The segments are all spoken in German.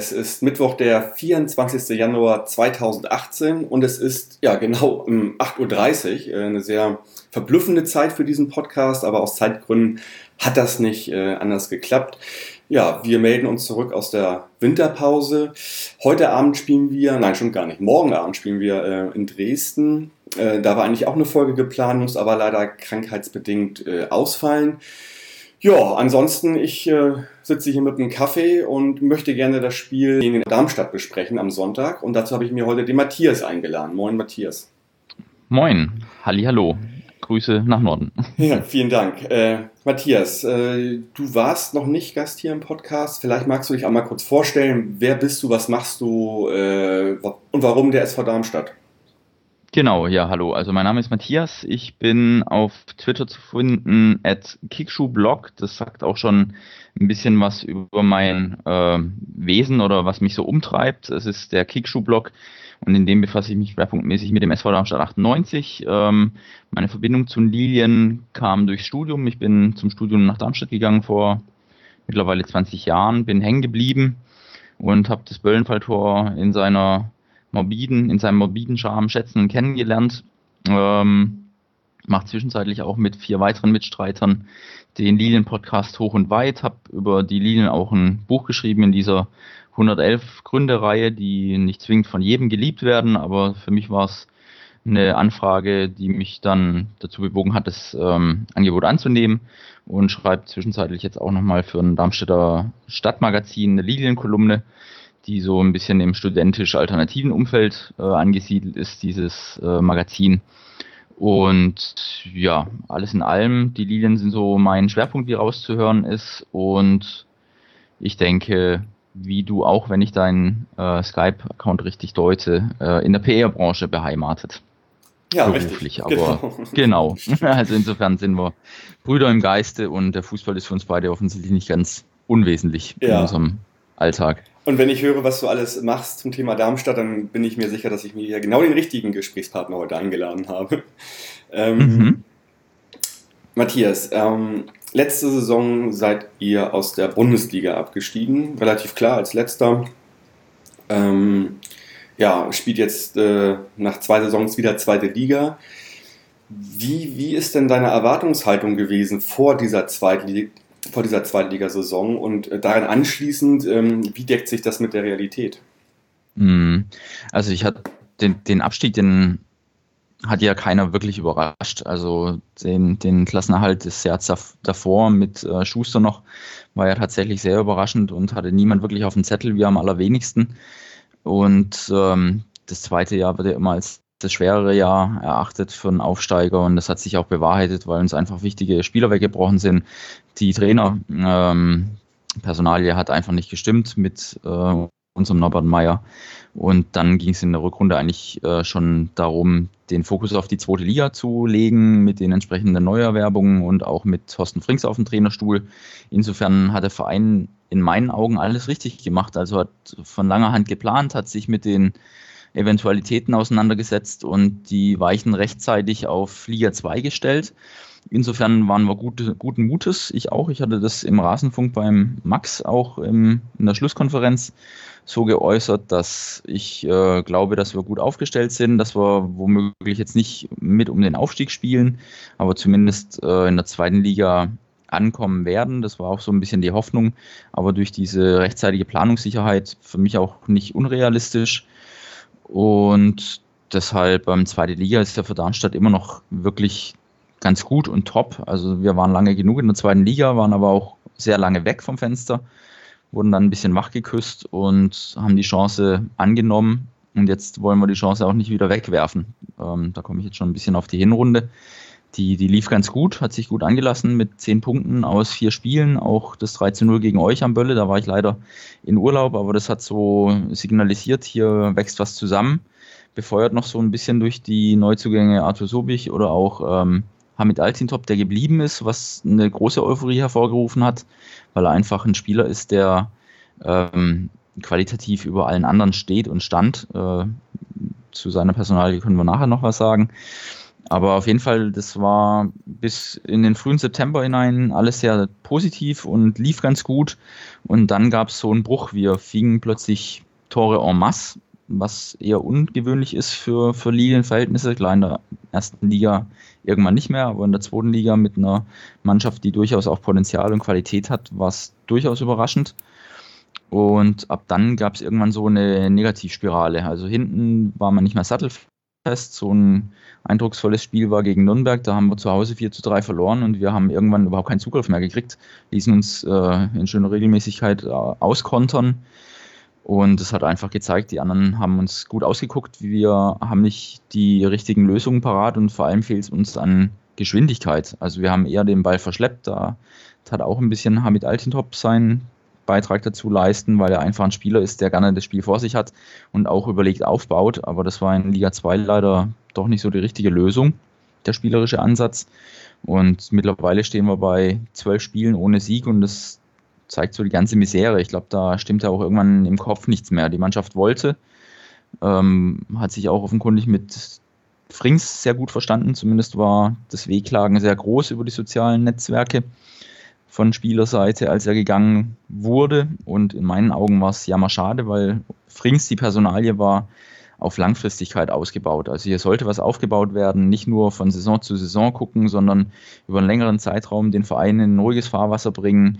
es ist Mittwoch, der 24. Januar 2018 und es ist ja genau um 8.30 Uhr. Eine sehr verblüffende Zeit für diesen Podcast, aber aus Zeitgründen hat das nicht äh, anders geklappt. Ja, wir melden uns zurück aus der Winterpause. Heute Abend spielen wir, nein, schon gar nicht, morgen Abend spielen wir äh, in Dresden. Äh, da war eigentlich auch eine Folge geplant, muss aber leider krankheitsbedingt äh, ausfallen. Ja, ansonsten, ich äh, sitze hier mit einem Kaffee und möchte gerne das Spiel in Darmstadt besprechen am Sonntag. Und dazu habe ich mir heute den Matthias eingeladen. Moin, Matthias. Moin, hallo. Grüße nach Norden. Ja, vielen Dank. Äh, Matthias, äh, du warst noch nicht Gast hier im Podcast. Vielleicht magst du dich einmal kurz vorstellen. Wer bist du, was machst du äh, und warum der SV Darmstadt? Genau, ja, hallo. Also mein Name ist Matthias. Ich bin auf Twitter zu finden at Kickschuhblog. Das sagt auch schon ein bisschen was über mein äh, Wesen oder was mich so umtreibt. Es ist der Kickschuhblog und in dem befasse ich mich schwerpunktmäßig mit dem SV Darmstadt 98. Ähm, meine Verbindung zu Lilien kam durchs Studium. Ich bin zum Studium nach Darmstadt gegangen vor mittlerweile 20 Jahren, bin hängen geblieben und habe das Böllenfalltor in seiner morbiden, in seinem morbiden Charme schätzen und kennengelernt. Ähm, mache zwischenzeitlich auch mit vier weiteren Mitstreitern den Lilien-Podcast hoch und weit, habe über die Lilien auch ein Buch geschrieben in dieser 111 Gründe-Reihe, die nicht zwingend von jedem geliebt werden, aber für mich war es eine Anfrage, die mich dann dazu bewogen hat, das ähm, Angebot anzunehmen und schreibe zwischenzeitlich jetzt auch nochmal für ein Darmstädter Stadtmagazin eine Lilienkolumne, die so ein bisschen im studentisch-alternativen Umfeld äh, angesiedelt ist, dieses äh, Magazin. Und ja, alles in allem, die Lilien sind so mein Schwerpunkt, wie rauszuhören ist. Und ich denke, wie du auch, wenn ich deinen äh, Skype-Account richtig deute, äh, in der PR-Branche beheimatet. Ja, beruflich, richtig. aber genau. genau. Also insofern sind wir Brüder im Geiste und der Fußball ist für uns beide offensichtlich nicht ganz unwesentlich ja. in unserem Alltag. Und wenn ich höre, was du alles machst zum Thema Darmstadt, dann bin ich mir sicher, dass ich mir hier genau den richtigen Gesprächspartner heute eingeladen habe. Ähm, mhm. Matthias, ähm, letzte Saison seid ihr aus der Bundesliga abgestiegen, relativ klar als letzter. Ähm, ja, spielt jetzt äh, nach zwei Saisons wieder zweite Liga. Wie, wie ist denn deine Erwartungshaltung gewesen vor dieser Zweitliga, vor dieser Zweitligasaison und äh, daran anschließend, ähm, wie deckt sich das mit der Realität? Mhm. Also ich hatte den, den Abstieg, den hat ja keiner wirklich überrascht. Also den, den Klassenerhalt des Jahres davor mit äh, Schuster noch war ja tatsächlich sehr überraschend und hatte niemand wirklich auf dem Zettel, wir am allerwenigsten. Und ähm, das zweite Jahr wird ja immer als das schwerere Jahr erachtet für einen Aufsteiger und das hat sich auch bewahrheitet, weil uns einfach wichtige Spieler weggebrochen sind. Die Trainer, ähm, hat einfach nicht gestimmt mit äh, unserem Norbert Meyer. Und dann ging es in der Rückrunde eigentlich äh, schon darum, den Fokus auf die zweite Liga zu legen, mit den entsprechenden Neuerwerbungen und auch mit Thorsten Frings auf dem Trainerstuhl. Insofern hat der Verein in meinen Augen alles richtig gemacht. Also hat von langer Hand geplant, hat sich mit den Eventualitäten auseinandergesetzt und die Weichen rechtzeitig auf Liga 2 gestellt. Insofern waren wir gut, guten Mutes, ich auch. Ich hatte das im Rasenfunk beim Max auch im, in der Schlusskonferenz so geäußert, dass ich äh, glaube, dass wir gut aufgestellt sind, dass wir womöglich jetzt nicht mit um den Aufstieg spielen, aber zumindest äh, in der zweiten Liga ankommen werden. Das war auch so ein bisschen die Hoffnung, aber durch diese rechtzeitige Planungssicherheit für mich auch nicht unrealistisch. Und deshalb beim ähm, zweite Liga ist ja für Darmstadt immer noch wirklich ganz gut und top. Also wir waren lange genug in der zweiten Liga, waren aber auch sehr lange weg vom Fenster wurden dann ein bisschen wachgeküsst und haben die Chance angenommen. Und jetzt wollen wir die Chance auch nicht wieder wegwerfen. Ähm, da komme ich jetzt schon ein bisschen auf die Hinrunde. Die, die lief ganz gut, hat sich gut angelassen mit zehn Punkten aus vier Spielen. Auch das 3 zu 0 gegen euch am Bölle, da war ich leider in Urlaub, aber das hat so signalisiert, hier wächst was zusammen. Befeuert noch so ein bisschen durch die Neuzugänge Arthur Sobich oder auch ähm, Hamid Altintop, der geblieben ist, was eine große Euphorie hervorgerufen hat, weil er einfach ein Spieler ist, der ähm, qualitativ über allen anderen steht und stand. Äh, zu seiner Personalie können wir nachher noch was sagen. Aber auf jeden Fall, das war bis in den frühen September hinein alles sehr positiv und lief ganz gut. Und dann gab es so einen Bruch. Wir fingen plötzlich Tore en masse, was eher ungewöhnlich ist für, für Linienverhältnisse. Klar, in der ersten Liga irgendwann nicht mehr, aber in der zweiten Liga mit einer Mannschaft, die durchaus auch Potenzial und Qualität hat, war es durchaus überraschend. Und ab dann gab es irgendwann so eine Negativspirale. Also hinten war man nicht mehr sattelfest. So ein eindrucksvolles Spiel war gegen Nürnberg. Da haben wir zu Hause 4 zu 3 verloren und wir haben irgendwann überhaupt keinen Zugriff mehr gekriegt. Ließen uns äh, in schöner Regelmäßigkeit äh, auskontern. Und es hat einfach gezeigt, die anderen haben uns gut ausgeguckt. Wir haben nicht die richtigen Lösungen parat und vor allem fehlt es uns an Geschwindigkeit. Also wir haben eher den Ball verschleppt. Da hat auch ein bisschen Hamid Altintop seinen Beitrag dazu leisten, weil er einfach ein Spieler ist, der gerne das Spiel vor sich hat und auch überlegt aufbaut. Aber das war in Liga 2 leider doch nicht so die richtige Lösung, der spielerische Ansatz. Und mittlerweile stehen wir bei zwölf Spielen ohne Sieg und das zeigt so die ganze Misere. Ich glaube, da stimmt ja auch irgendwann im Kopf nichts mehr. Die Mannschaft wollte, ähm, hat sich auch offenkundig mit Frings sehr gut verstanden. Zumindest war das Wehklagen sehr groß über die sozialen Netzwerke von Spielerseite, als er gegangen wurde. Und in meinen Augen war es jammer schade, weil Frings die Personalie war auf Langfristigkeit ausgebaut. Also hier sollte was aufgebaut werden, nicht nur von Saison zu Saison gucken, sondern über einen längeren Zeitraum den Verein in ein ruhiges Fahrwasser bringen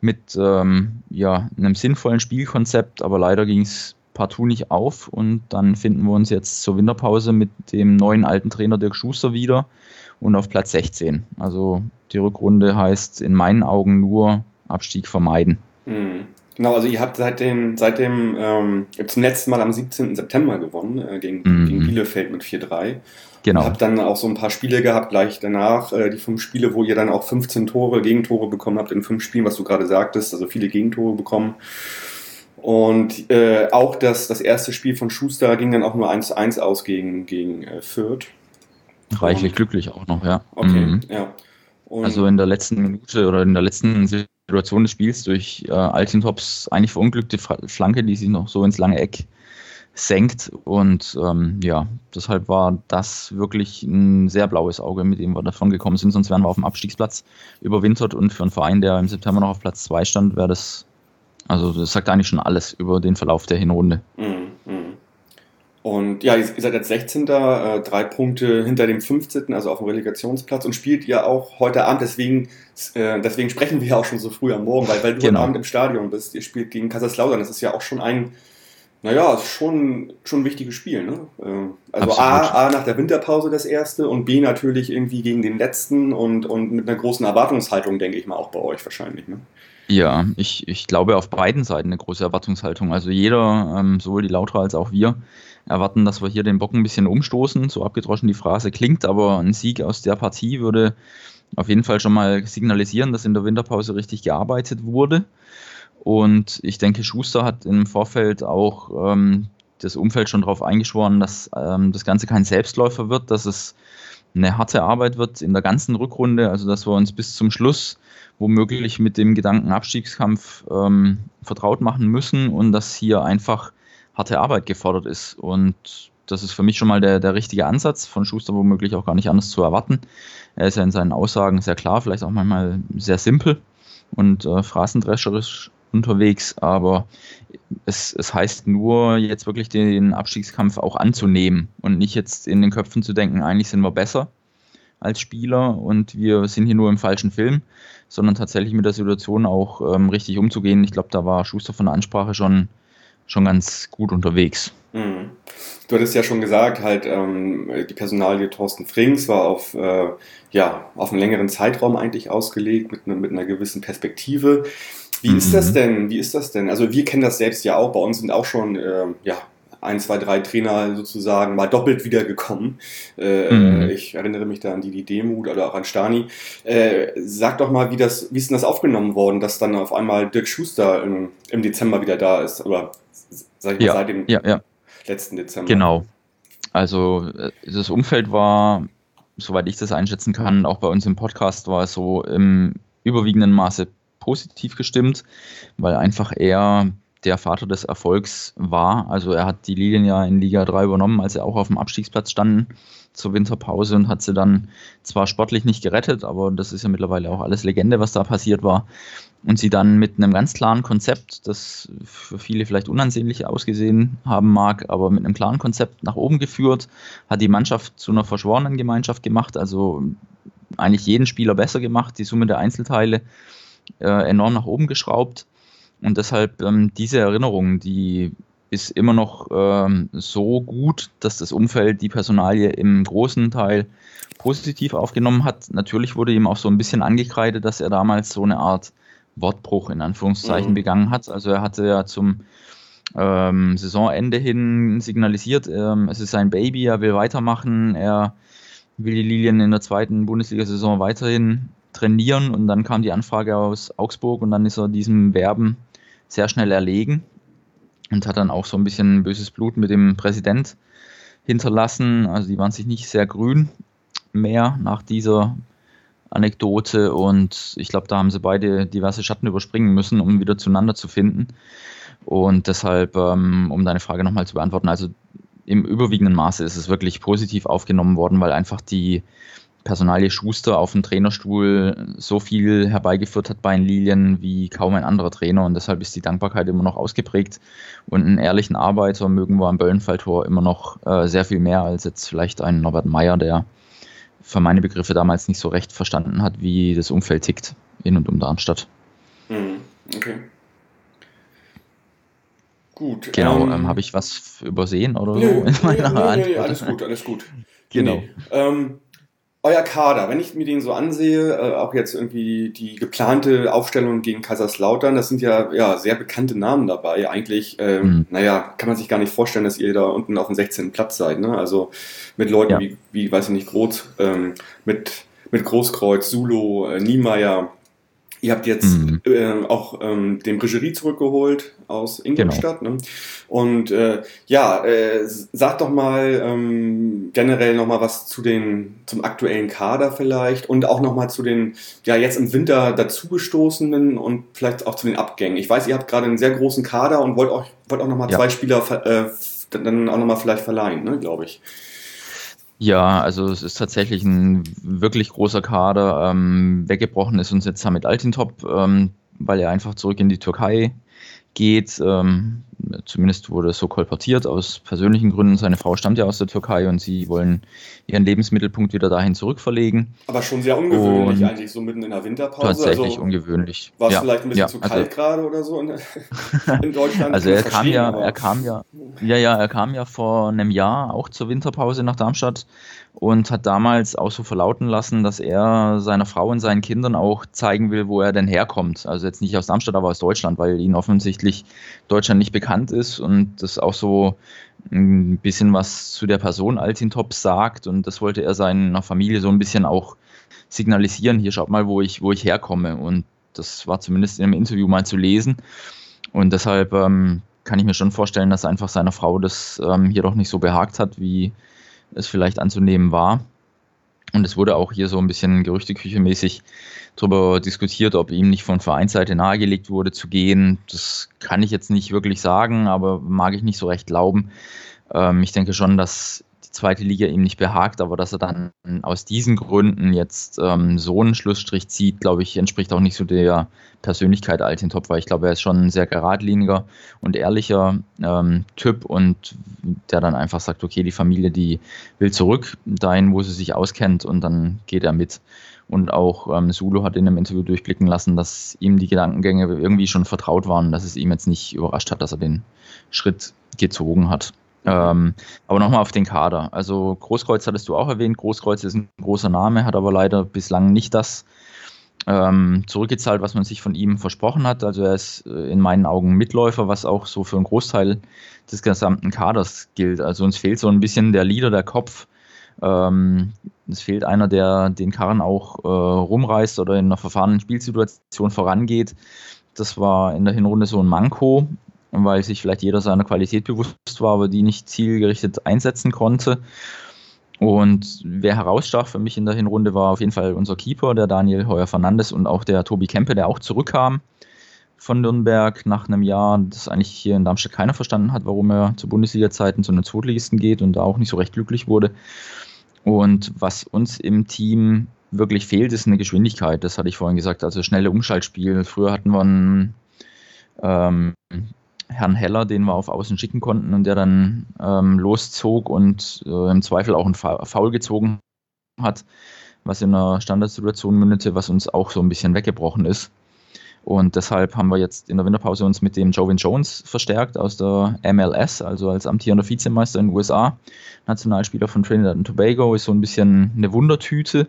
mit ähm, ja, einem sinnvollen Spielkonzept, aber leider ging es partout nicht auf und dann finden wir uns jetzt zur Winterpause mit dem neuen alten Trainer Dirk Schuster wieder und auf Platz 16. Also die Rückrunde heißt in meinen Augen nur Abstieg vermeiden. Mhm. Genau, also ihr habt seit dem, seit dem ähm, zum letzten Mal am 17. September gewonnen äh, gegen, mhm. gegen Bielefeld mit 4-3. Genau. Und habt dann auch so ein paar Spiele gehabt, gleich danach, äh, die fünf Spiele, wo ihr dann auch 15 Tore, Gegentore bekommen habt in fünf Spielen, was du gerade sagtest, also viele Gegentore bekommen. Und äh, auch das, das erste Spiel von Schuster ging dann auch nur 1-1 aus gegen, gegen äh, Fürth. Reichlich und, glücklich auch noch, ja. Okay, mhm. ja. Und also in der letzten Minute oder in der letzten Situation des Spiels durch äh, Altintops eigentlich verunglückte Flanke, die sich noch so ins lange Eck senkt. Und ähm, ja, deshalb war das wirklich ein sehr blaues Auge, mit dem wir davon gekommen sind. Sonst wären wir auf dem Abstiegsplatz überwintert und für einen Verein, der im September noch auf Platz 2 stand, wäre das, also das sagt eigentlich schon alles über den Verlauf der Hinrunde. Mhm. Und ja, ihr seid jetzt 16. Äh, drei Punkte hinter dem 15., also auf dem Relegationsplatz und spielt ihr auch heute Abend, deswegen, äh, deswegen sprechen wir ja auch schon so früh am Morgen, weil, weil du genau. heute Abend im Stadion bist. Ihr spielt gegen Kaiserslautern, das ist ja auch schon ein, naja, schon, schon ein wichtiges Spiel. Ne? Äh, also A, A nach der Winterpause das erste und B natürlich irgendwie gegen den letzten und, und mit einer großen Erwartungshaltung, denke ich mal, auch bei euch wahrscheinlich. Ne? Ja, ich, ich glaube auf beiden Seiten eine große Erwartungshaltung. Also jeder, ähm, sowohl die Lauter als auch wir, erwarten, dass wir hier den Bock ein bisschen umstoßen. So abgedroschen die Phrase klingt, aber ein Sieg aus der Partie würde auf jeden Fall schon mal signalisieren, dass in der Winterpause richtig gearbeitet wurde. Und ich denke, Schuster hat im Vorfeld auch ähm, das Umfeld schon darauf eingeschworen, dass ähm, das Ganze kein Selbstläufer wird, dass es eine harte Arbeit wird in der ganzen Rückrunde, also dass wir uns bis zum Schluss womöglich mit dem Gedanken Abstiegskampf ähm, vertraut machen müssen und dass hier einfach harte Arbeit gefordert ist. Und das ist für mich schon mal der, der richtige Ansatz, von Schuster womöglich auch gar nicht anders zu erwarten. Er ist ja in seinen Aussagen sehr klar, vielleicht auch manchmal sehr simpel und äh, phrasendrescherisch unterwegs, aber es, es heißt nur, jetzt wirklich den Abstiegskampf auch anzunehmen und nicht jetzt in den Köpfen zu denken, eigentlich sind wir besser als Spieler und wir sind hier nur im falschen Film, sondern tatsächlich mit der Situation auch ähm, richtig umzugehen. Ich glaube, da war Schuster von der Ansprache schon schon ganz gut unterwegs. Mhm. Du hattest ja schon gesagt, halt ähm, die Personalie Thorsten Frings war auf, äh, ja, auf einen längeren Zeitraum eigentlich ausgelegt, mit, ne, mit einer gewissen Perspektive. Wie mhm. ist das mhm. denn? Wie ist das denn? Also wir kennen das selbst ja auch. Bei uns sind auch schon äh, ja, ein, zwei, drei Trainer sozusagen mal doppelt wiedergekommen. Äh, mhm. Ich erinnere mich da an die, Demut oder auch an Stani. Äh, sag doch mal, wie, das, wie ist denn das aufgenommen worden, dass dann auf einmal Dirk Schuster im, im Dezember wieder da ist? Oder sag ich mal, ja, seit dem ja, ja. letzten Dezember. Genau. Also äh, das Umfeld war, soweit ich das einschätzen kann, auch bei uns im Podcast war es so im überwiegenden Maße positiv gestimmt, weil einfach er der Vater des Erfolgs war. Also er hat die Lilien ja in Liga 3 übernommen, als sie auch auf dem Abstiegsplatz standen zur Winterpause und hat sie dann zwar sportlich nicht gerettet, aber das ist ja mittlerweile auch alles Legende, was da passiert war. Und sie dann mit einem ganz klaren Konzept, das für viele vielleicht unansehnlich ausgesehen haben mag, aber mit einem klaren Konzept nach oben geführt, hat die Mannschaft zu einer verschworenen Gemeinschaft gemacht, also eigentlich jeden Spieler besser gemacht, die Summe der Einzelteile äh, enorm nach oben geschraubt. Und deshalb ähm, diese Erinnerung, die ist immer noch ähm, so gut, dass das Umfeld die Personalie im großen Teil positiv aufgenommen hat. Natürlich wurde ihm auch so ein bisschen angekreidet, dass er damals so eine Art Wortbruch in Anführungszeichen mhm. begangen hat. Also er hatte ja zum ähm, Saisonende hin signalisiert, ähm, es ist sein Baby, er will weitermachen, er will die Lilien in der zweiten Bundesliga-Saison weiterhin trainieren und dann kam die Anfrage aus Augsburg und dann ist er diesem Werben sehr schnell erlegen und hat dann auch so ein bisschen böses Blut mit dem Präsident hinterlassen. Also die waren sich nicht sehr grün mehr nach dieser Anekdote und ich glaube, da haben sie beide diverse Schatten überspringen müssen, um wieder zueinander zu finden. Und deshalb, ähm, um deine Frage nochmal zu beantworten, also im überwiegenden Maße ist es wirklich positiv aufgenommen worden, weil einfach die Personalie Schuster auf dem Trainerstuhl so viel herbeigeführt hat bei den Lilien wie kaum ein anderer Trainer und deshalb ist die Dankbarkeit immer noch ausgeprägt und einen ehrlichen Arbeiter mögen wir am Böllenfalltor immer noch äh, sehr viel mehr als jetzt vielleicht ein Norbert Meyer, der für meine Begriffe damals nicht so recht verstanden hat, wie das Umfeld tickt in und um Darmstadt. Mhm. Okay. Gut. Genau, ähm, ähm, habe ich was übersehen oder nö, so in meiner nö, nö, nö, alles gut, alles gut. Genau. Nee, ähm, euer Kader, wenn ich mir den so ansehe, äh, auch jetzt irgendwie die geplante Aufstellung gegen Kaiserslautern, das sind ja, ja sehr bekannte Namen dabei. Eigentlich, ähm, mhm. naja, kann man sich gar nicht vorstellen, dass ihr da unten auf dem 16. Platz seid. Ne? Also mit Leuten ja. wie, wie, weiß ich nicht, Groß, ähm, mit, mit Großkreuz, Sulo, äh, Niemeyer, Ihr habt jetzt mhm. äh, auch ähm, den Brigerie zurückgeholt aus Ingolstadt. Genau. Ne? Und äh, ja, äh, sag doch mal ähm, generell noch mal was zu den zum aktuellen Kader vielleicht und auch noch mal zu den ja jetzt im Winter dazugestoßenen und vielleicht auch zu den Abgängen. Ich weiß, ihr habt gerade einen sehr großen Kader und wollt auch wollt auch noch mal ja. zwei Spieler äh, dann auch noch mal vielleicht verleihen, ne, glaube ich. Ja, also es ist tatsächlich ein wirklich großer Kader. Ähm, weggebrochen ist uns jetzt Hamid Altintop, ähm, weil er einfach zurück in die Türkei geht. Ähm, zumindest wurde es so kolportiert aus persönlichen Gründen. Seine Frau stammt ja aus der Türkei und sie wollen ihren Lebensmittelpunkt wieder dahin zurückverlegen. Aber schon sehr ungewöhnlich und eigentlich, so mitten in der Winterpause. Tatsächlich also, ungewöhnlich. War es ja, vielleicht ein bisschen ja, zu kalt also, gerade oder so in, in Deutschland? Also er kam ja, er kam ja, ja, ja, er kam ja vor einem Jahr auch zur Winterpause nach Darmstadt und hat damals auch so verlauten lassen, dass er seiner Frau und seinen Kindern auch zeigen will, wo er denn herkommt. Also jetzt nicht aus Darmstadt, aber aus Deutschland, weil ihnen offensichtlich Deutschland nicht bekannt ist und das auch so ein bisschen was zu der Person Altintop sagt und das wollte er seiner Familie so ein bisschen auch signalisieren. Hier schaut mal, wo ich, wo ich herkomme und das war zumindest in einem Interview mal zu lesen und deshalb ähm, kann ich mir schon vorstellen, dass einfach seiner Frau das ähm, hier doch nicht so behagt hat, wie es vielleicht anzunehmen war. Und es wurde auch hier so ein bisschen gerüchteküchemäßig darüber diskutiert, ob ihm nicht von Vereinsseite nahegelegt wurde zu gehen. Das kann ich jetzt nicht wirklich sagen, aber mag ich nicht so recht glauben. Ähm, ich denke schon, dass zweite Liga ihm nicht behagt, aber dass er dann aus diesen Gründen jetzt ähm, so einen Schlussstrich zieht, glaube ich, entspricht auch nicht so der Persönlichkeit Altintop, weil ich glaube, er ist schon ein sehr geradliniger und ehrlicher ähm, Typ und der dann einfach sagt, okay, die Familie, die will zurück dahin, wo sie sich auskennt und dann geht er mit. Und auch ähm, Sulu hat in einem Interview durchblicken lassen, dass ihm die Gedankengänge irgendwie schon vertraut waren, dass es ihm jetzt nicht überrascht hat, dass er den Schritt gezogen hat. Ähm, aber nochmal auf den Kader. Also Großkreuz hattest du auch erwähnt. Großkreuz ist ein großer Name, hat aber leider bislang nicht das ähm, zurückgezahlt, was man sich von ihm versprochen hat. Also er ist äh, in meinen Augen Mitläufer, was auch so für einen Großteil des gesamten Kaders gilt. Also uns fehlt so ein bisschen der Leader, der Kopf. Ähm, es fehlt einer, der den Karren auch äh, rumreißt oder in einer verfahrenen Spielsituation vorangeht. Das war in der Hinrunde so ein Manko weil sich vielleicht jeder seiner Qualität bewusst war, aber die nicht zielgerichtet einsetzen konnte. Und wer herausstach für mich in der Hinrunde war auf jeden Fall unser Keeper, der Daniel Heuer Fernandes und auch der Tobi Kempe, der auch zurückkam von Nürnberg nach einem Jahr, das eigentlich hier in Darmstadt keiner verstanden hat, warum er zu Bundesliga-Zeiten zu einem Zweitligisten geht und da auch nicht so recht glücklich wurde. Und was uns im Team wirklich fehlt, ist eine Geschwindigkeit. Das hatte ich vorhin gesagt, also schnelle Umschaltspiel. Früher hatten wir einen ähm, Herrn Heller, den wir auf Außen schicken konnten und der dann ähm, loszog und äh, im Zweifel auch einen Foul gezogen hat, was in einer Standardsituation mündete, was uns auch so ein bisschen weggebrochen ist. Und deshalb haben wir jetzt in der Winterpause uns mit dem Jovin Jones verstärkt aus der MLS, also als amtierender Vizemeister in den USA. Nationalspieler von Trinidad und Tobago, ist so ein bisschen eine Wundertüte,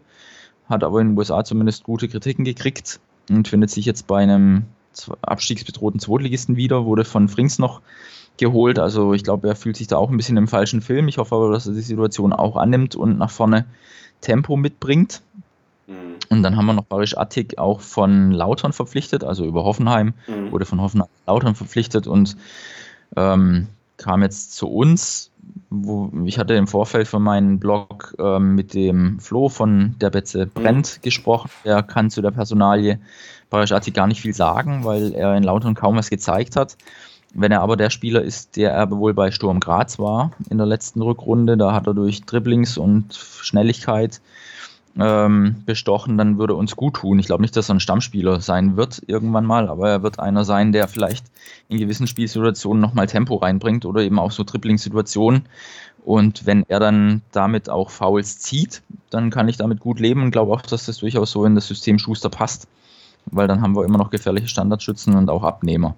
hat aber in den USA zumindest gute Kritiken gekriegt und findet sich jetzt bei einem abstiegsbedrohten Zweitligisten wieder, wurde von Frings noch geholt. Also ich glaube, er fühlt sich da auch ein bisschen im falschen Film. Ich hoffe aber, dass er die Situation auch annimmt und nach vorne Tempo mitbringt. Mhm. Und dann haben wir noch Barisch Attik auch von Lautern verpflichtet, also über Hoffenheim, mhm. wurde von Hoffenheim Lautern verpflichtet und ähm, kam jetzt zu uns. Wo, ich hatte im Vorfeld von meinem Blog ähm, mit dem Flo von der Betze Brent mhm. gesprochen. Der kann zu der Personalie Barisch Attik gar nicht viel sagen, weil er in Lautern kaum was gezeigt hat. Wenn er aber der Spieler ist, der er wohl bei Sturm Graz war in der letzten Rückrunde, da hat er durch Dribblings und Schnelligkeit ähm, bestochen, dann würde uns gut tun. Ich glaube nicht, dass er ein Stammspieler sein wird irgendwann mal, aber er wird einer sein, der vielleicht in gewissen Spielsituationen nochmal Tempo reinbringt oder eben auch so Dribbling-Situationen. Und wenn er dann damit auch Fouls zieht, dann kann ich damit gut leben und glaube auch, dass das durchaus so in das System Schuster passt, weil dann haben wir immer noch gefährliche Standardschützen und auch Abnehmer.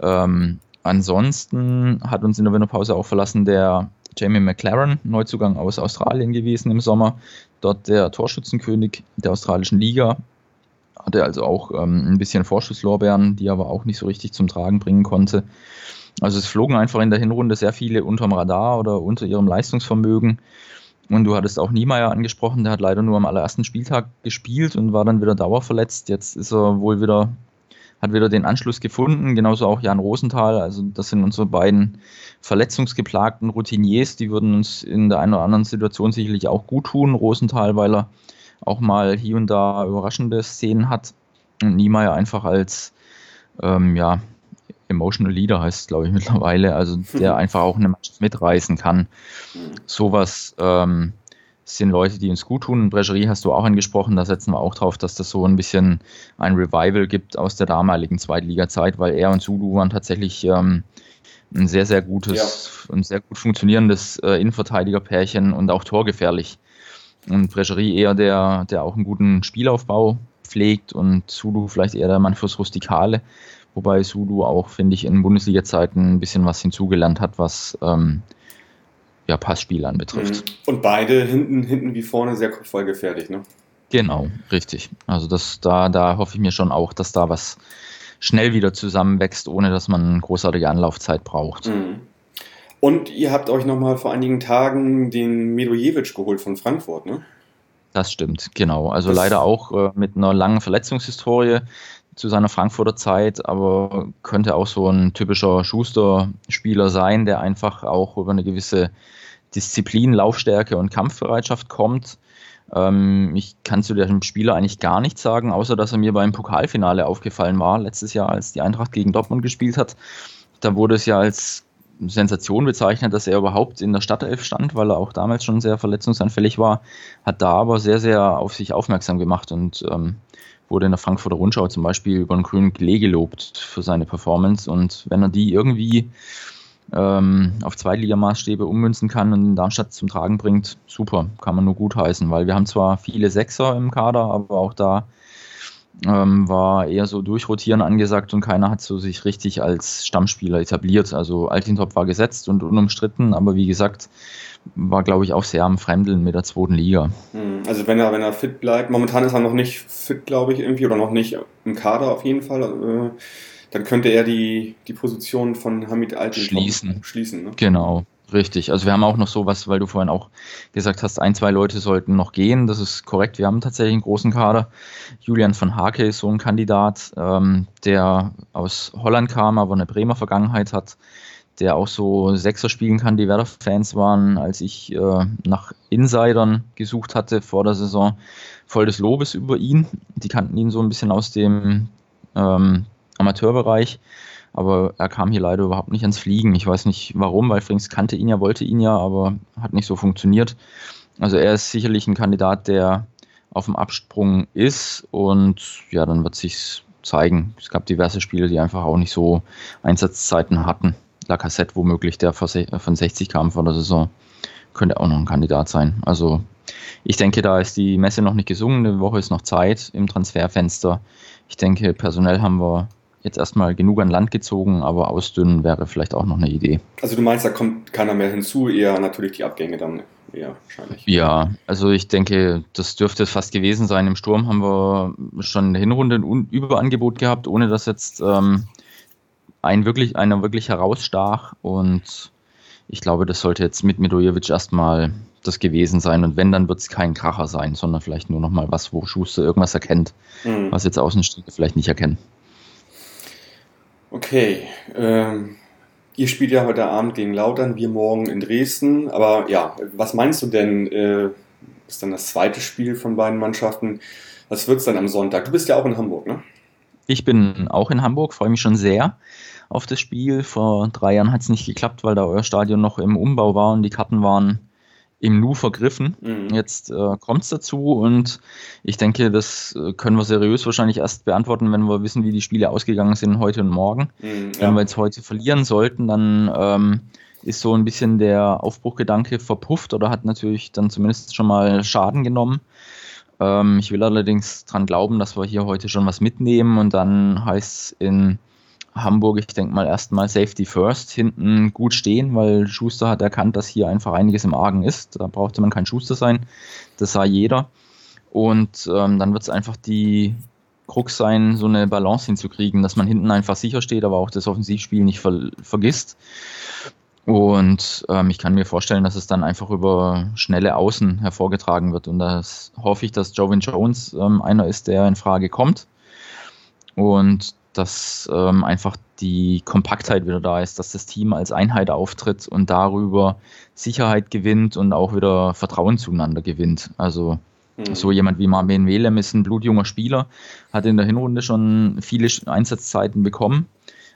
Ähm, ansonsten hat uns in der Winterpause auch verlassen der Jamie McLaren, Neuzugang aus Australien gewesen im Sommer. Dort der Torschützenkönig der australischen Liga. Hatte also auch ähm, ein bisschen Vorschusslorbeeren, die aber auch nicht so richtig zum Tragen bringen konnte. Also es flogen einfach in der Hinrunde sehr viele unterm Radar oder unter ihrem Leistungsvermögen. Und du hattest auch Niemeyer angesprochen, der hat leider nur am allerersten Spieltag gespielt und war dann wieder dauerverletzt. Jetzt ist er wohl wieder hat wieder den Anschluss gefunden, genauso auch Jan Rosenthal. Also das sind unsere beiden verletzungsgeplagten Routiniers, die würden uns in der einen oder anderen Situation sicherlich auch gut tun. Rosenthal, weil er auch mal hier und da überraschende Szenen hat und Niemeyer einfach als ähm, ja, Emotional Leader heißt, glaube ich, mittlerweile, also der einfach auch eine Mannschaft mitreißen kann. Sowas ähm, sind Leute, die uns gut tun. Brecherie hast du auch angesprochen, da setzen wir auch drauf, dass das so ein bisschen ein Revival gibt aus der damaligen Zweitliga-Zeit, weil er und Sudu waren tatsächlich ähm, ein sehr, sehr gutes, ja. ein sehr gut funktionierendes äh, Innenverteidiger-Pärchen und auch torgefährlich. Und Brecherie eher der, der auch einen guten Spielaufbau pflegt und Sudu vielleicht eher der Mann fürs Rustikale, wobei Sudu auch, finde ich, in Bundesliga-Zeiten ein bisschen was hinzugelernt hat, was ähm, ja, Passspiel anbetrifft. Mhm. Und beide hinten, hinten wie vorne sehr kopfballgefährlich, ne? Genau, richtig. Also das, da, da hoffe ich mir schon auch, dass da was schnell wieder zusammenwächst, ohne dass man großartige Anlaufzeit braucht. Mhm. Und ihr habt euch nochmal vor einigen Tagen den Medojevic geholt von Frankfurt, ne? Das stimmt, genau. Also das leider auch äh, mit einer langen Verletzungshistorie zu seiner Frankfurter Zeit, aber könnte auch so ein typischer Schuster-Spieler sein, der einfach auch über eine gewisse Disziplin, Laufstärke und Kampfbereitschaft kommt. Ähm, ich kann zu dem Spieler eigentlich gar nichts sagen, außer dass er mir beim Pokalfinale aufgefallen war, letztes Jahr, als die Eintracht gegen Dortmund gespielt hat. Da wurde es ja als Sensation bezeichnet, dass er überhaupt in der Startelf stand, weil er auch damals schon sehr verletzungsanfällig war, hat da aber sehr, sehr auf sich aufmerksam gemacht und ähm, wurde in der Frankfurter Rundschau zum Beispiel über den grünen Klee gelobt für seine Performance. Und wenn er die irgendwie ähm, auf Zweitligamaßstäbe ummünzen kann und in Darmstadt zum Tragen bringt, super, kann man nur gut heißen, weil wir haben zwar viele Sechser im Kader, aber auch da ähm, war eher so durchrotieren angesagt und keiner hat so sich richtig als Stammspieler etabliert. Also Altintop war gesetzt und unumstritten, aber wie gesagt, war, glaube ich, auch sehr am Fremdeln mit der zweiten Liga. Hm, also wenn er, wenn er fit bleibt, momentan ist er noch nicht fit, glaube ich, irgendwie, oder noch nicht im Kader auf jeden Fall. Äh, dann könnte er die, die Position von Hamid Altin schließen. schließen ne? Genau, richtig. Also wir haben auch noch sowas, weil du vorhin auch gesagt hast, ein, zwei Leute sollten noch gehen. Das ist korrekt. Wir haben tatsächlich einen großen Kader. Julian von Hake ist so ein Kandidat, ähm, der aus Holland kam, aber eine Bremer Vergangenheit hat der auch so Sechser spielen kann. Die Werder-Fans waren, als ich äh, nach Insidern gesucht hatte vor der Saison, voll des Lobes über ihn. Die kannten ihn so ein bisschen aus dem, ähm, Amateurbereich. Aber er kam hier leider überhaupt nicht ans Fliegen. Ich weiß nicht warum, weil Frings kannte ihn ja, wollte ihn ja, aber hat nicht so funktioniert. Also er ist sicherlich ein Kandidat, der auf dem Absprung ist und ja, dann wird sich zeigen. Es gab diverse Spiele, die einfach auch nicht so Einsatzzeiten hatten. Lacassette womöglich, der von 60 kam vor der Saison, könnte auch noch ein Kandidat sein. Also ich denke, da ist die Messe noch nicht gesungen, eine Woche ist noch Zeit im Transferfenster. Ich denke, personell haben wir jetzt erstmal genug an Land gezogen, aber ausdünnen wäre vielleicht auch noch eine Idee. Also du meinst, da kommt keiner mehr hinzu, eher natürlich die Abgänge dann eher wahrscheinlich. Ja, also ich denke, das dürfte es fast gewesen sein. Im Sturm haben wir schon in der Hinrunde ein Überangebot gehabt, ohne dass jetzt ähm, ein wirklich, einer wirklich herausstach und ich glaube, das sollte jetzt mit Midojevic erstmal das gewesen sein. Und wenn, dann wird es kein Kracher sein, sondern vielleicht nur noch mal was, wo Schuster irgendwas erkennt, mhm. was jetzt Außenstrecke vielleicht nicht erkennen. Okay. Ähm, ihr spielt ja heute Abend gegen Lautern, wir morgen in Dresden. Aber ja, was meinst du denn? Äh, ist dann das zweite Spiel von beiden Mannschaften. Was wird es dann am Sonntag? Du bist ja auch in Hamburg, ne? Ich bin auch in Hamburg, freue mich schon sehr auf das Spiel. Vor drei Jahren hat es nicht geklappt, weil da euer Stadion noch im Umbau war und die Karten waren im Nu vergriffen. Mhm. Jetzt äh, kommt es dazu und ich denke, das äh, können wir seriös wahrscheinlich erst beantworten, wenn wir wissen, wie die Spiele ausgegangen sind heute und morgen. Mhm, ja. Wenn wir jetzt heute verlieren sollten, dann ähm, ist so ein bisschen der Aufbruchgedanke verpufft oder hat natürlich dann zumindest schon mal Schaden genommen. Ähm, ich will allerdings dran glauben, dass wir hier heute schon was mitnehmen und dann heißt es in Hamburg, ich denke mal erstmal Safety First, hinten gut stehen, weil Schuster hat erkannt, dass hier einfach einiges im Argen ist. Da brauchte man kein Schuster sein. Das sah jeder. Und ähm, dann wird es einfach die Krux sein, so eine Balance hinzukriegen, dass man hinten einfach sicher steht, aber auch das Offensivspiel nicht ver vergisst. Und ähm, ich kann mir vorstellen, dass es dann einfach über schnelle Außen hervorgetragen wird. Und das hoffe ich, dass Jovin Jones ähm, einer ist, der in Frage kommt. Und dass ähm, einfach die Kompaktheit wieder da ist, dass das Team als Einheit auftritt und darüber Sicherheit gewinnt und auch wieder Vertrauen zueinander gewinnt. Also mhm. so jemand wie Marvin Welem ist ein blutjunger Spieler, hat in der Hinrunde schon viele Einsatzzeiten bekommen,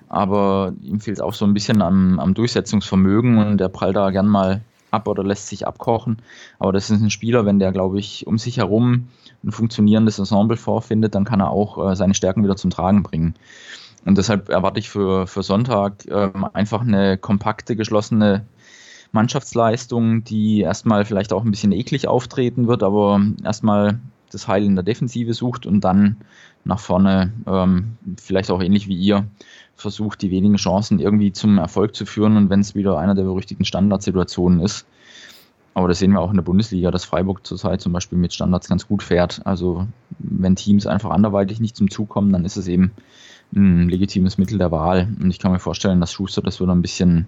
aber ihm fehlt auch so ein bisschen am, am Durchsetzungsvermögen und der prallt da gern mal ab oder lässt sich abkochen. Aber das ist ein Spieler, wenn der, glaube ich, um sich herum ein funktionierendes Ensemble vorfindet, dann kann er auch äh, seine Stärken wieder zum Tragen bringen. Und deshalb erwarte ich für, für Sonntag äh, einfach eine kompakte, geschlossene Mannschaftsleistung, die erstmal vielleicht auch ein bisschen eklig auftreten wird, aber erstmal das Heil in der Defensive sucht und dann nach vorne, ähm, vielleicht auch ähnlich wie ihr, versucht, die wenigen Chancen irgendwie zum Erfolg zu führen und wenn es wieder einer der berüchtigten Standardsituationen ist. Aber das sehen wir auch in der Bundesliga, dass Freiburg zurzeit zum Beispiel mit Standards ganz gut fährt. Also wenn Teams einfach anderweitig nicht zum Zug kommen, dann ist es eben ein legitimes Mittel der Wahl. Und ich kann mir vorstellen, dass Schuster das wieder ein bisschen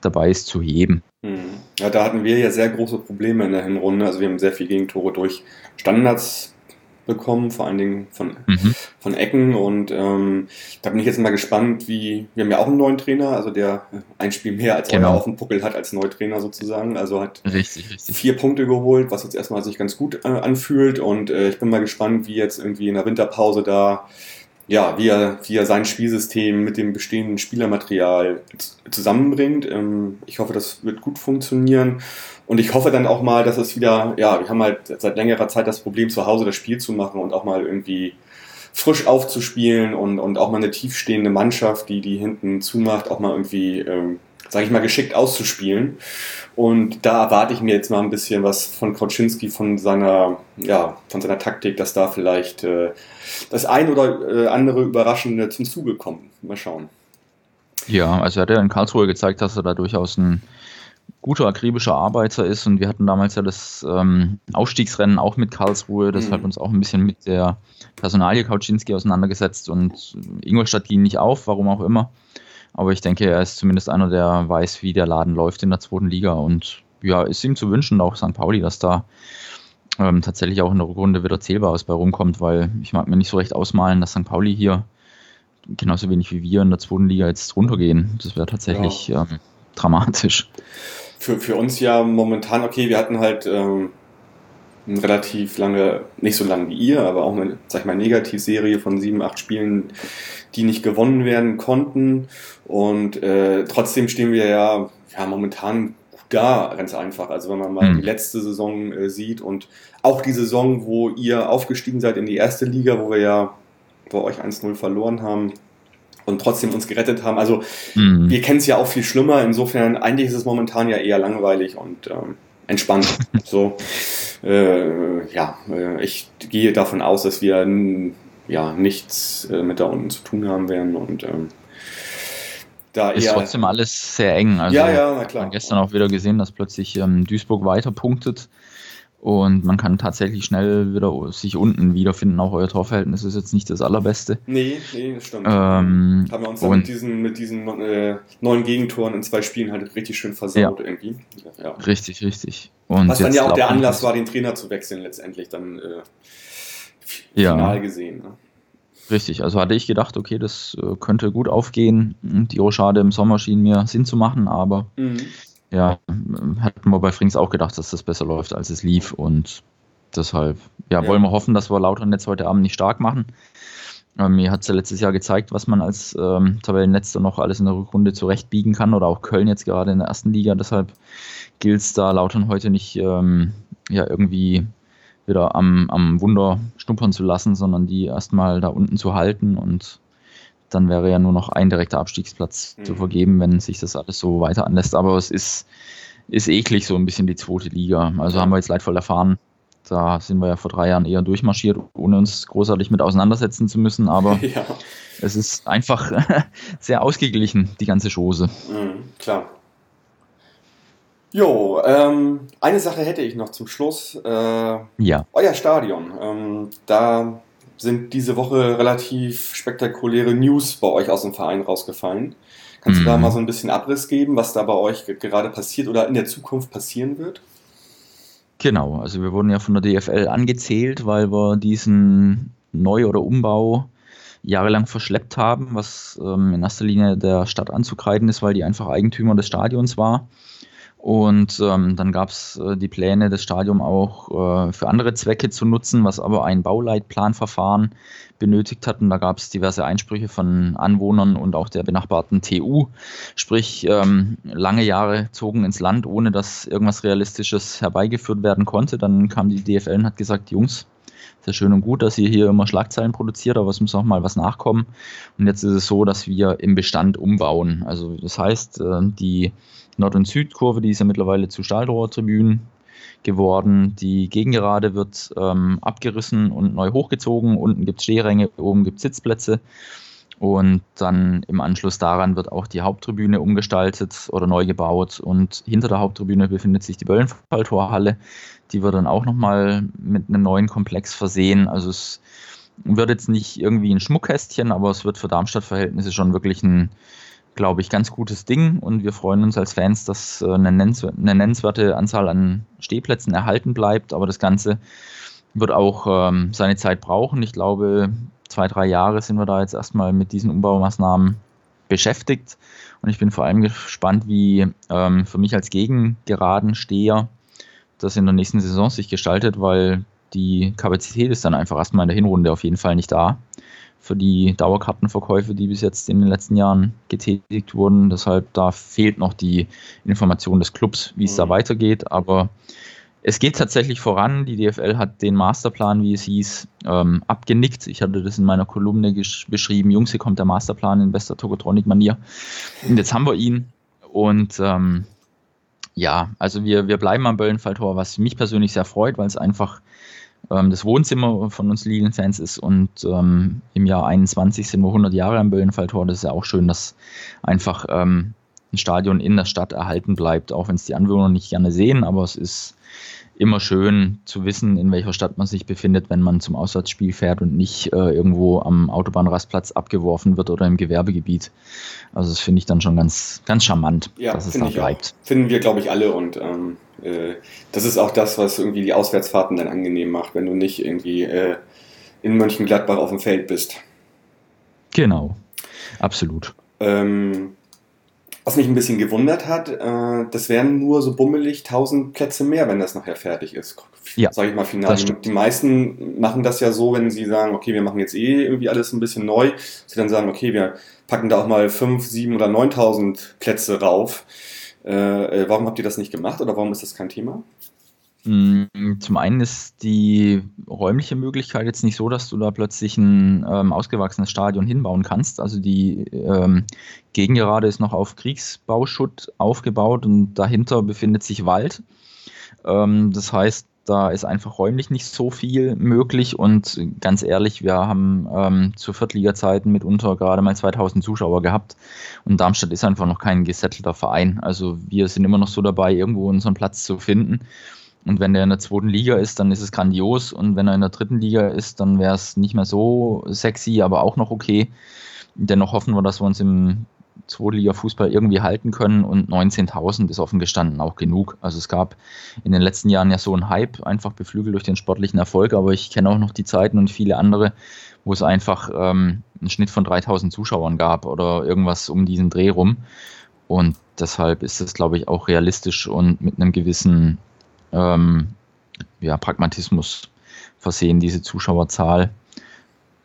dabei ist zu heben. Hm. Ja, da hatten wir ja sehr große Probleme in der Hinrunde. Also wir haben sehr viele Gegentore durch Standards bekommen, vor allen Dingen von, mhm. von Ecken. Und ähm, da bin ich jetzt mal gespannt, wie, wir haben ja auch einen neuen Trainer, also der ein Spiel mehr als genau. auf dem Puckel hat als Neutrainer sozusagen. Also hat richtig, richtig. vier Punkte geholt, was jetzt erstmal sich ganz gut äh, anfühlt. Und äh, ich bin mal gespannt, wie jetzt irgendwie in der Winterpause da ja, wie er, wie er sein Spielsystem mit dem bestehenden Spielermaterial zusammenbringt. Ähm, ich hoffe, das wird gut funktionieren. Und ich hoffe dann auch mal, dass es wieder, ja, wir haben halt seit längerer Zeit das Problem, zu Hause das Spiel zu machen und auch mal irgendwie frisch aufzuspielen und, und auch mal eine tiefstehende Mannschaft, die die hinten zumacht, auch mal irgendwie, ähm, sage ich mal, geschickt auszuspielen. Und da erwarte ich mir jetzt mal ein bisschen was von Kroczynski, von seiner, ja, von seiner Taktik, dass da vielleicht äh, das ein oder äh, andere Überraschende zum Zuge kommt. Mal schauen. Ja, also er hat ja in Karlsruhe gezeigt, dass er da durchaus ein guter, akribischer Arbeiter ist und wir hatten damals ja das ähm, Aufstiegsrennen auch mit Karlsruhe, das mhm. hat uns auch ein bisschen mit der Personalie Kauczynski auseinandergesetzt und Ingolstadt ging nicht auf, warum auch immer. Aber ich denke, er ist zumindest einer, der weiß, wie der Laden läuft in der zweiten Liga und ja, ist ihm zu wünschen, auch St. Pauli, dass da ähm, tatsächlich auch in der Rückrunde wieder Zählbares bei rumkommt, weil ich mag mir nicht so recht ausmalen, dass St. Pauli hier genauso wenig wie wir in der zweiten Liga jetzt runtergehen. Das wäre tatsächlich ja. ähm, dramatisch für, für uns ja momentan, okay, wir hatten halt ähm, eine relativ lange, nicht so lange wie ihr, aber auch eine, sag ich mal, Negativserie von sieben, acht Spielen, die nicht gewonnen werden konnten. Und äh, trotzdem stehen wir ja, ja momentan gut da, ganz einfach. Also wenn man mal Mhm. die letzte Saison äh, sieht und auch die Saison, wo ihr aufgestiegen seid in die erste Liga, wo wir ja bei euch 1-0 verloren haben und trotzdem uns gerettet haben. Also Mhm. wir kennen es ja auch viel schlimmer. Insofern, eigentlich ist es momentan ja eher langweilig und ähm, entspannt. so, äh, ja, äh, ich gehe davon aus, dass wir ja nichts äh, mit da unten zu tun haben werden und ähm, da Ist eher. trotzdem alles sehr eng. Also ja, ja, na klar. gestern auch wieder gesehen, dass plötzlich ähm, Duisburg weiter punktet und man kann tatsächlich schnell wieder sich unten wiederfinden. Auch euer Torverhältnis ist jetzt nicht das allerbeste. Nee, nee, das stimmt. Ähm, haben wir uns dann mit diesen, mit diesen äh, neun Gegentoren in zwei Spielen halt richtig schön versaut irgendwie. Ja. Richtig, richtig. Und Was dann ja auch der Anlass war, den Trainer zu wechseln, letztendlich dann äh, Ja. final gesehen. Ne? Richtig, also hatte ich gedacht, okay, das äh, könnte gut aufgehen. Die Rochade im Sommer schien mir Sinn zu machen, aber Mhm. Ja, hatten wir bei Frings auch gedacht, dass das besser läuft, als es lief und deshalb, ja, Ja. wollen wir hoffen, dass wir Lautern jetzt heute Abend nicht stark machen. Ähm, mir hat es ja letztes Jahr gezeigt, was man als ähm, Tabellenletzter noch alles in der Rückrunde zurechtbiegen kann oder auch Köln jetzt gerade in der ersten Liga. Deshalb gilt es da Lautern heute nicht ähm, ja, irgendwie wieder am, am Wunder schnuppern zu lassen, sondern die erstmal da unten zu halten und dann wäre ja nur noch ein direkter Abstiegsplatz Mhm. zu vergeben, wenn sich das alles so weiter anlässt. Aber es ist, ist eklig, so ein bisschen die zweite Liga. Also haben wir jetzt leidvoll erfahren. Da sind wir ja vor drei Jahren eher durchmarschiert, ohne uns großartig mit auseinandersetzen zu müssen. Aber Ja, es ist einfach sehr ausgeglichen, die ganze Chose. mhm, klar. Jo, ähm, eine Sache hätte ich noch zum Schluss. Äh, Ja. euer Stadion. Ähm, da sind diese Woche relativ spektakuläre News bei euch aus dem Verein rausgefallen. Kannst du da Mhm. mal so ein bisschen Abriss geben, was da bei euch ge- gerade passiert oder in der Zukunft passieren wird? Genau, also wir wurden ja von der DFL angezählt, weil wir diesen Neu- oder Umbau jahrelang verschleppt haben, was ähm, in erster Linie der Stadt anzukreiden ist, weil die einfach Eigentümer des Stadions war. Und ähm, dann gab es äh, die Pläne, das Stadion auch äh, für andere Zwecke zu nutzen, was aber ein Bauleitplanverfahren benötigt hat. Und da gab es diverse Einsprüche von Anwohnern und auch der benachbarten TU. Sprich, ähm, lange Jahre zogen ins Land, ohne dass irgendwas Realistisches herbeigeführt werden konnte. Dann kam die DFL und hat gesagt, Jungs, ja schön und gut, dass ihr hier immer Schlagzeilen produziert, aber es muss auch mal was nachkommen. Und jetzt ist es so, dass wir im Bestand umbauen. Also das heißt, äh, die Nord- und Südkurve, die ist ja mittlerweile zu Stahlrohrtribünen geworden. Die Gegengerade wird ähm, abgerissen und neu hochgezogen. Unten gibt es Stehränge, oben gibt es Sitzplätze. Und dann im Anschluss daran wird auch die Haupttribüne umgestaltet oder neu gebaut. Und hinter der Haupttribüne befindet sich die Böllenfalltorhalle. Die wird dann auch nochmal mit einem neuen Komplex versehen. Also es wird jetzt nicht irgendwie ein Schmuckkästchen, aber es wird für Darmstadt-Verhältnisse schon wirklich ein, glaube ich, ganz gutes Ding. Und wir freuen uns als Fans, dass äh, eine, nennenswer eine nennenswerte Anzahl an Stehplätzen erhalten bleibt. Aber das Ganze wird auch ähm, seine Zeit brauchen. Ich glaube, zwei, drei Jahre sind wir da jetzt erstmal mit diesen Umbaumaßnahmen beschäftigt. Und ich bin vor allem gespannt, wie ähm, für mich als Gegengeradensteher das in der nächsten Saison sich gestaltet, weil die Kapazität ist dann einfach erstmal in der Hinrunde auf jeden Fall nicht da für die Dauerkartenverkäufe, die bis jetzt in den letzten Jahren getätigt wurden. Deshalb da fehlt noch die Information des Clubs, wie es Mhm. da weitergeht. Aber es geht tatsächlich voran. Die DFL hat den Masterplan, wie es hieß, ähm, abgenickt. Ich hatte das in meiner Kolumne beschrieben. Jungs, hier kommt der Masterplan in bester Tokotronic-Manier. Und jetzt haben wir ihn. Und ähm, ja, also wir, wir bleiben am Böllenfalltor, was mich persönlich sehr freut, weil es einfach ähm, das Wohnzimmer von uns Lilienfans ist. Und ähm, im Jahr 21 sind wir 100 Jahre am Böllenfalltor. Das ist ja auch schön, dass einfach ähm, ein Stadion in der Stadt erhalten bleibt, auch wenn es die Anwohner nicht gerne sehen. Aber es ist immer schön zu wissen, in welcher Stadt man sich befindet, wenn man zum Auswärtsspiel fährt und nicht äh, irgendwo am Autobahnrastplatz abgeworfen wird oder im Gewerbegebiet. Also das finde ich dann schon ganz, ganz charmant, Ja, dass es da ich auch. bleibt. Finden wir, glaube ich, alle. Und ähm, äh, das ist auch das, was irgendwie die Auswärtsfahrten dann angenehm macht, wenn du nicht irgendwie äh, in Mönchengladbach auf dem Feld bist. Genau, absolut. Ähm, Was mich ein bisschen gewundert hat, äh, das wären nur so bummelig 1000 Plätze mehr, wenn das nachher fertig ist. Ja, sag ich mal final. Die meisten machen das ja so, wenn sie sagen, okay, wir machen jetzt eh irgendwie alles ein bisschen neu, sie dann sagen, okay, wir packen da auch mal 5, 7 oder 9000 Plätze rauf. Äh, äh, warum habt ihr das nicht gemacht oder warum ist das kein Thema? Mm, zum einen ist die räumliche Möglichkeit jetzt nicht so, dass du da plötzlich ein ähm, ausgewachsenes Stadion hinbauen kannst. Also die ähm, Gegengerade ist noch auf Kriegsbauschutt aufgebaut und dahinter befindet sich Wald. Ähm, das heißt, da ist einfach räumlich nicht so viel möglich und ganz ehrlich, wir haben ähm, zu Viertliga-Zeiten mitunter gerade mal 2000 Zuschauer gehabt und Darmstadt ist einfach noch kein gesettelter Verein. Also wir sind immer noch so dabei, irgendwo unseren Platz zu finden und wenn der in der zweiten Liga ist, dann ist es grandios. Und wenn er in der dritten Liga ist, dann wäre es nicht mehr so sexy, aber auch noch okay. Dennoch hoffen wir, dass wir uns im Zweitliga-Fußball irgendwie halten können und 19.000 ist offen gestanden auch genug. Also es gab in den letzten Jahren ja so einen Hype, einfach beflügelt durch den sportlichen Erfolg, aber ich kenne auch noch die Zeiten und viele andere, wo es einfach ähm, einen Schnitt von 3.000 Zuschauern gab oder irgendwas um diesen Dreh rum. Und deshalb ist es, glaube ich, auch realistisch und mit einem gewissen ähm, ja, Pragmatismus versehen, diese Zuschauerzahl.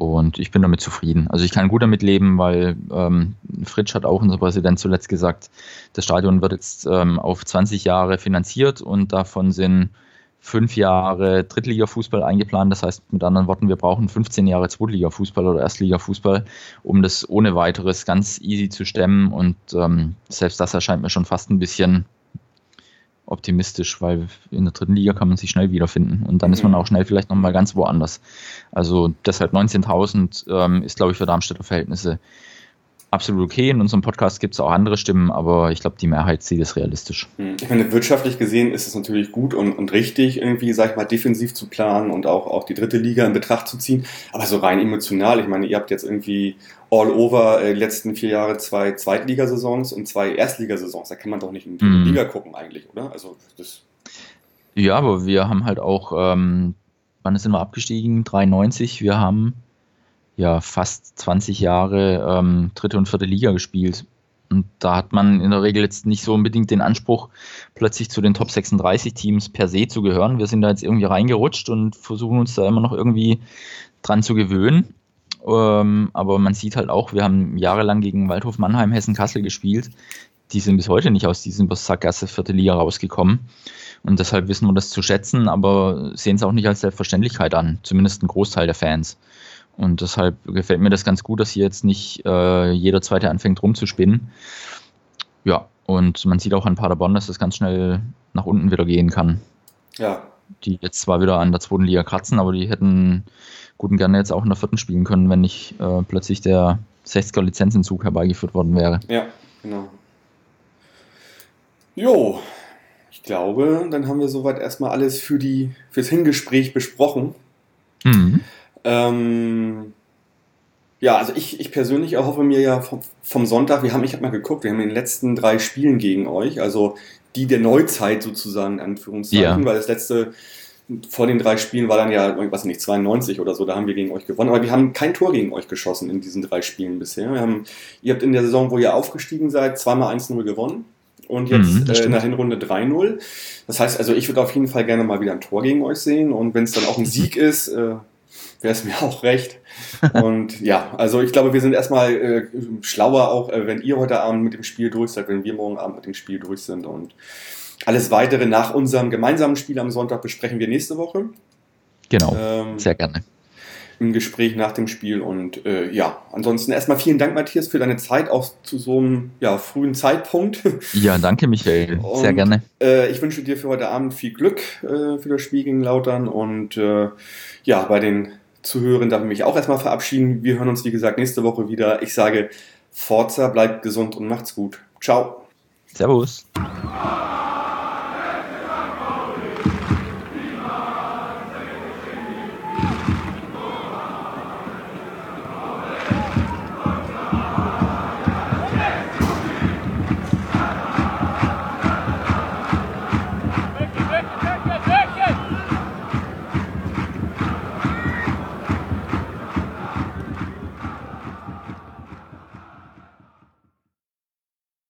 Und ich bin damit zufrieden. Also ich kann gut damit leben, weil ähm, Fritsch hat auch unser Präsident zuletzt gesagt, das Stadion wird jetzt ähm, auf 20 Jahre finanziert und davon sind fünf Jahre Drittliga-Fußball eingeplant. Das heißt mit anderen Worten, wir brauchen 15 Jahre Zweitliga-Fußball oder Erstliga-Fußball, um das ohne weiteres ganz easy zu stemmen. Und ähm, selbst das erscheint mir schon fast ein bisschen optimistisch, weil in der dritten Liga kann man sich schnell wiederfinden und dann mhm. ist man mhm. auch schnell vielleicht nochmal ganz woanders. Also deshalb 19.000 ähm, ist, glaube ich, für Darmstädter Verhältnisse absolut okay. In unserem Podcast gibt es auch andere Stimmen, aber ich glaube, die Mehrheit sieht es realistisch. Hm. Ich meine, wirtschaftlich gesehen ist es natürlich gut und, und richtig, irgendwie, sag ich mal, defensiv zu planen und auch, auch die dritte Liga in Betracht zu ziehen. Aber so rein emotional, ich meine, ihr habt jetzt irgendwie all over äh, die letzten vier Jahre zwei Zweitligasaisons und zwei Erstligasaisons. Da kann man doch nicht in die mm. Liga gucken eigentlich, oder? Also das ja, aber wir haben halt auch, ähm, wann sind wir abgestiegen? 93. Wir haben ja fast 20 Jahre ähm, dritte und vierte Liga gespielt. Und da hat man in der Regel jetzt nicht so unbedingt den Anspruch, plötzlich zu den Top 36 Teams per se zu gehören. Wir sind da jetzt irgendwie reingerutscht und versuchen uns da immer noch irgendwie dran zu gewöhnen. Ähm, aber man sieht halt auch, wir haben jahrelang gegen Waldhof Mannheim, Hessen, Kassel gespielt. Die sind bis heute nicht aus diesem Sackgasse vierte Liga rausgekommen. Und deshalb wissen wir das zu schätzen, aber sehen es auch nicht als Selbstverständlichkeit an, zumindest ein Großteil der Fans. Und deshalb gefällt mir das ganz gut, dass hier jetzt nicht äh, jeder Zweite anfängt rumzuspinnen. Ja, und man sieht auch an Paderborn, dass das ganz schnell nach unten wieder gehen kann. Ja. Die jetzt zwar wieder an der zweiten Liga kratzen, aber die hätten gut und gerne jetzt auch in der vierten spielen können, wenn nicht äh, plötzlich der 60er Lizenzentzug herbeigeführt worden wäre. Ja, genau. Jo, ich glaube, dann haben wir soweit erstmal alles für die, fürs Hingespräch besprochen. Mhm. Ähm, ja, also ich, ich persönlich erhoffe mir ja vom, vom Sonntag, wir haben, ich habe mal geguckt, wir haben in den letzten drei Spielen gegen euch, also die der Neuzeit sozusagen, in Anführungszeichen, ja. weil das letzte vor den drei Spielen war dann ja, ich weiß nicht, 92 oder so, da haben wir gegen euch gewonnen, aber wir haben kein Tor gegen euch geschossen in diesen drei Spielen bisher. Haben, ihr habt in der Saison, wo ihr aufgestiegen seid, zweimal 1-0 gewonnen und jetzt mhm, äh, in der Hinrunde 3-0. Das heißt, also ich würde auf jeden Fall gerne mal wieder ein Tor gegen euch sehen und wenn es dann auch ein Sieg ist, äh, wäre es mir auch recht. Und ja, also ich glaube, wir sind erstmal äh, schlauer auch, äh, wenn ihr heute Abend mit dem Spiel durch seid, wenn wir morgen Abend mit dem Spiel durch sind. Und alles weitere nach unserem gemeinsamen Spiel am Sonntag besprechen wir nächste Woche. Genau, ähm, sehr gerne. Im Gespräch nach dem Spiel. Und äh, ja, ansonsten erstmal vielen Dank, Matthias, für deine Zeit auch zu so einem ja, frühen Zeitpunkt. Ja, danke, Michael. Sehr und, gerne. Äh, ich wünsche dir für heute Abend viel Glück äh, für das Spiel gegen Lautern und äh, ja, bei den zu hören, darf ich mich auch erstmal verabschieden. Wir hören uns, wie gesagt, nächste Woche wieder. Ich sage Forza, bleibt gesund und macht's gut. Ciao. Servus.